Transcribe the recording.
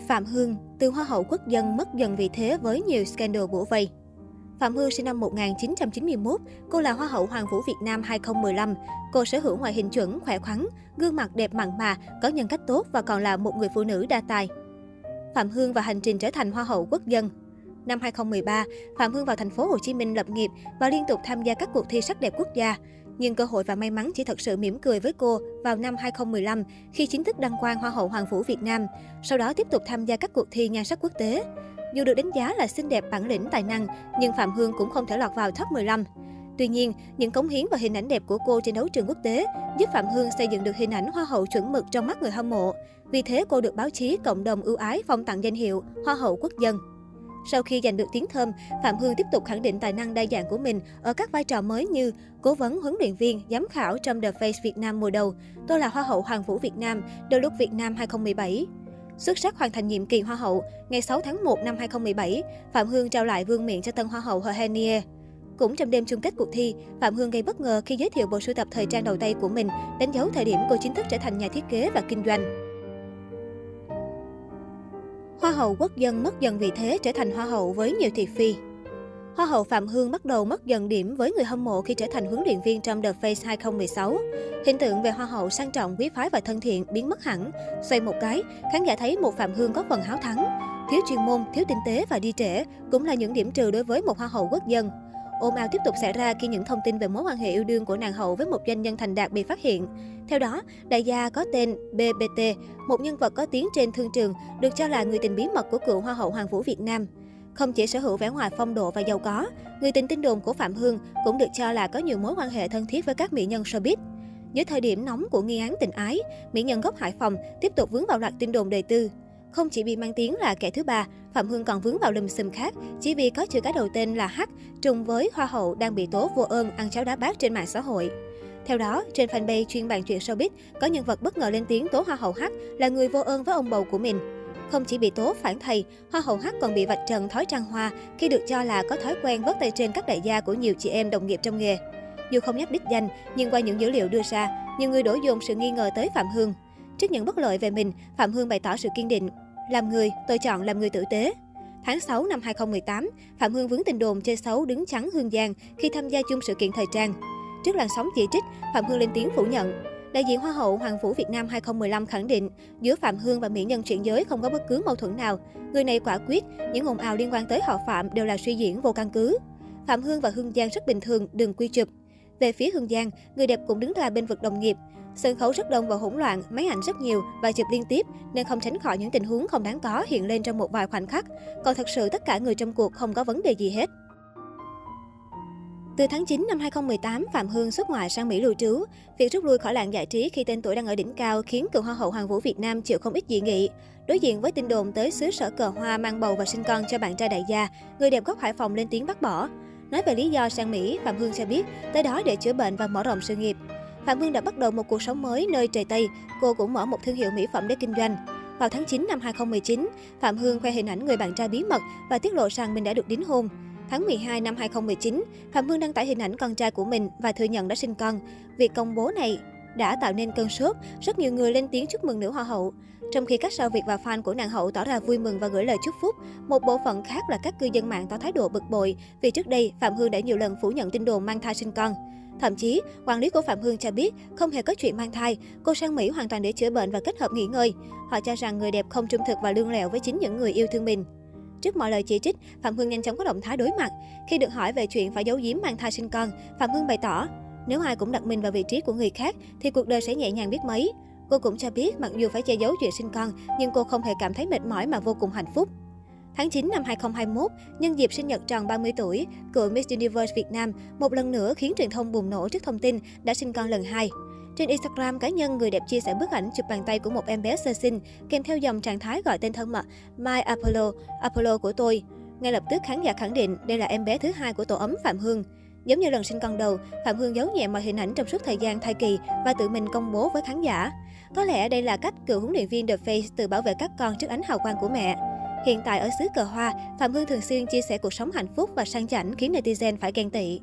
Phạm Hương, từ Hoa hậu quốc dân mất dần vị thế với nhiều scandal bủa vây. Phạm Hương sinh năm 1991, cô là Hoa hậu Hoàng vũ Việt Nam 2015. Cô sở hữu ngoại hình chuẩn, khỏe khoắn, gương mặt đẹp mặn mà, có nhân cách tốt và còn là một người phụ nữ đa tài. Phạm Hương và hành trình trở thành Hoa hậu quốc dân. Năm 2013, Phạm Hương vào thành phố Hồ Chí Minh lập nghiệp và liên tục tham gia các cuộc thi sắc đẹp quốc gia. Nhưng cơ hội và may mắn chỉ thật sự mỉm cười với cô vào năm 2015 khi chính thức đăng quang Hoa hậu Hoàng vũ Việt Nam, sau đó tiếp tục tham gia các cuộc thi nhan sắc quốc tế. Dù được đánh giá là xinh đẹp, bản lĩnh, tài năng, nhưng Phạm Hương cũng không thể lọt vào top 15. Tuy nhiên, những cống hiến và hình ảnh đẹp của cô trên đấu trường quốc tế giúp Phạm Hương xây dựng được hình ảnh hoa hậu chuẩn mực trong mắt người hâm mộ. Vì thế, cô được báo chí cộng đồng ưu ái phong tặng danh hiệu Hoa hậu quốc dân. Sau khi giành được tiếng thơm, Phạm Hương tiếp tục khẳng định tài năng đa dạng của mình ở các vai trò mới như cố vấn huấn luyện viên, giám khảo trong The Face Việt Nam mùa đầu. Tôi là Hoa hậu Hoàng vũ Việt Nam, The Look Việt Nam 2017. Xuất sắc hoàn thành nhiệm kỳ Hoa hậu, ngày 6 tháng 1 năm 2017, Phạm Hương trao lại vương miện cho tân Hoa hậu Henie. Cũng trong đêm chung kết cuộc thi, Phạm Hương gây bất ngờ khi giới thiệu bộ sưu tập thời trang đầu tay của mình, đánh dấu thời điểm cô chính thức trở thành nhà thiết kế và kinh doanh. Hoa hậu quốc dân mất dần vị thế trở thành hoa hậu với nhiều thị phi. Hoa hậu Phạm Hương bắt đầu mất dần điểm với người hâm mộ khi trở thành huấn luyện viên trong The Face 2016. Hình tượng về hoa hậu sang trọng, quý phái và thân thiện biến mất hẳn. Xoay một cái, khán giả thấy một Phạm Hương có phần háo thắng. Thiếu chuyên môn, thiếu tinh tế và đi trễ cũng là những điểm trừ đối với một hoa hậu quốc dân. Ồn ào tiếp tục xảy ra khi những thông tin về mối quan hệ yêu đương của nàng hậu với một doanh nhân thành đạt bị phát hiện. Theo đó, đại gia có tên BBT, một nhân vật có tiếng trên thương trường, được cho là người tình bí mật của cựu Hoa hậu Hoàng vũ Việt Nam. Không chỉ sở hữu vẻ ngoài phong độ và giàu có, người tình tin đồn của Phạm Hương cũng được cho là có nhiều mối quan hệ thân thiết với các mỹ nhân showbiz. Dưới thời điểm nóng của nghi án tình ái, mỹ nhân gốc Hải Phòng tiếp tục vướng vào loạt tin đồn đời tư. Không chỉ bị mang tiếng là kẻ thứ ba, Phạm Hương còn vướng vào lùm xùm khác chỉ vì có chữ cái đầu tên là H trùng với Hoa hậu đang bị tố vô ơn ăn cháo đá bát trên mạng xã hội. Theo đó, trên fanpage chuyên bàn chuyện showbiz, có nhân vật bất ngờ lên tiếng tố Hoa hậu H là người vô ơn với ông bầu của mình. Không chỉ bị tố phản thầy, Hoa hậu H còn bị vạch trần thói trăng hoa khi được cho là có thói quen vớt tay trên các đại gia của nhiều chị em đồng nghiệp trong nghề. Dù không nhắc đích danh, nhưng qua những dữ liệu đưa ra, nhiều người đổ dồn sự nghi ngờ tới Phạm Hương. Trước những bất lợi về mình, Phạm Hương bày tỏ sự kiên định, làm người, tôi chọn làm người tử tế. Tháng 6 năm 2018, Phạm Hương vướng tin đồn chơi xấu đứng trắng Hương Giang khi tham gia chung sự kiện thời trang. Trước làn sóng chỉ trích, Phạm Hương lên tiếng phủ nhận. Đại diện Hoa hậu Hoàng vũ Việt Nam 2015 khẳng định, giữa Phạm Hương và mỹ nhân chuyển giới không có bất cứ mâu thuẫn nào. Người này quả quyết, những ồn ào liên quan tới họ Phạm đều là suy diễn vô căn cứ. Phạm Hương và Hương Giang rất bình thường, đừng quy chụp. Về phía Hương Giang, người đẹp cũng đứng ra bên vực đồng nghiệp. Sân khấu rất đông và hỗn loạn, máy ảnh rất nhiều và chụp liên tiếp nên không tránh khỏi những tình huống không đáng có hiện lên trong một vài khoảnh khắc. Còn thật sự tất cả người trong cuộc không có vấn đề gì hết. Từ tháng 9 năm 2018, Phạm Hương xuất ngoại sang Mỹ lưu trú. Việc rút lui khỏi làng giải trí khi tên tuổi đang ở đỉnh cao khiến cựu Hoa hậu Hoàng vũ Việt Nam chịu không ít dị nghị. Đối diện với tin đồn tới xứ sở cờ hoa mang bầu và sinh con cho bạn trai đại gia, người đẹp gốc Hải Phòng lên tiếng bác bỏ. Nói về lý do sang Mỹ, Phạm Hương cho biết tới đó để chữa bệnh và mở rộng sự nghiệp. Phạm Hương đã bắt đầu một cuộc sống mới nơi trời Tây, cô cũng mở một thương hiệu mỹ phẩm để kinh doanh. Vào tháng 9 năm 2019, Phạm Hương khoe hình ảnh người bạn trai bí mật và tiết lộ rằng mình đã được đính hôn. Tháng 12 năm 2019, Phạm Hương đăng tải hình ảnh con trai của mình và thừa nhận đã sinh con. Việc công bố này đã tạo nên cơn sốt, rất nhiều người lên tiếng chúc mừng nữ hoa hậu. Trong khi các sao Việt và fan của nàng hậu tỏ ra vui mừng và gửi lời chúc phúc, một bộ phận khác là các cư dân mạng tỏ thái độ bực bội vì trước đây Phạm Hương đã nhiều lần phủ nhận tin đồn mang thai sinh con. Thậm chí, quản lý của Phạm Hương cho biết không hề có chuyện mang thai, cô sang Mỹ hoàn toàn để chữa bệnh và kết hợp nghỉ ngơi. Họ cho rằng người đẹp không trung thực và lương lẹo với chính những người yêu thương mình. Trước mọi lời chỉ trích, Phạm Hương nhanh chóng có động thái đối mặt. Khi được hỏi về chuyện phải giấu giếm mang thai sinh con, Phạm Hương bày tỏ, nếu ai cũng đặt mình vào vị trí của người khác thì cuộc đời sẽ nhẹ nhàng biết mấy. Cô cũng cho biết mặc dù phải che giấu chuyện sinh con, nhưng cô không hề cảm thấy mệt mỏi mà vô cùng hạnh phúc. Tháng 9 năm 2021, nhân dịp sinh nhật tròn 30 tuổi, cựu Miss Universe Việt Nam một lần nữa khiến truyền thông bùng nổ trước thông tin đã sinh con lần hai. Trên Instagram cá nhân, người đẹp chia sẻ bức ảnh chụp bàn tay của một em bé sơ sinh, kèm theo dòng trạng thái gọi tên thân mật My Apollo, Apollo của tôi. Ngay lập tức khán giả khẳng định đây là em bé thứ hai của tổ ấm Phạm Hương. Giống như lần sinh con đầu, Phạm Hương giấu nhẹ mọi hình ảnh trong suốt thời gian thai kỳ và tự mình công bố với khán giả. Có lẽ đây là cách cựu huấn luyện viên The Face tự bảo vệ các con trước ánh hào quang của mẹ. Hiện tại ở xứ cờ hoa, Phạm Hương thường xuyên chia sẻ cuộc sống hạnh phúc và sang chảnh khiến netizen phải ghen tị.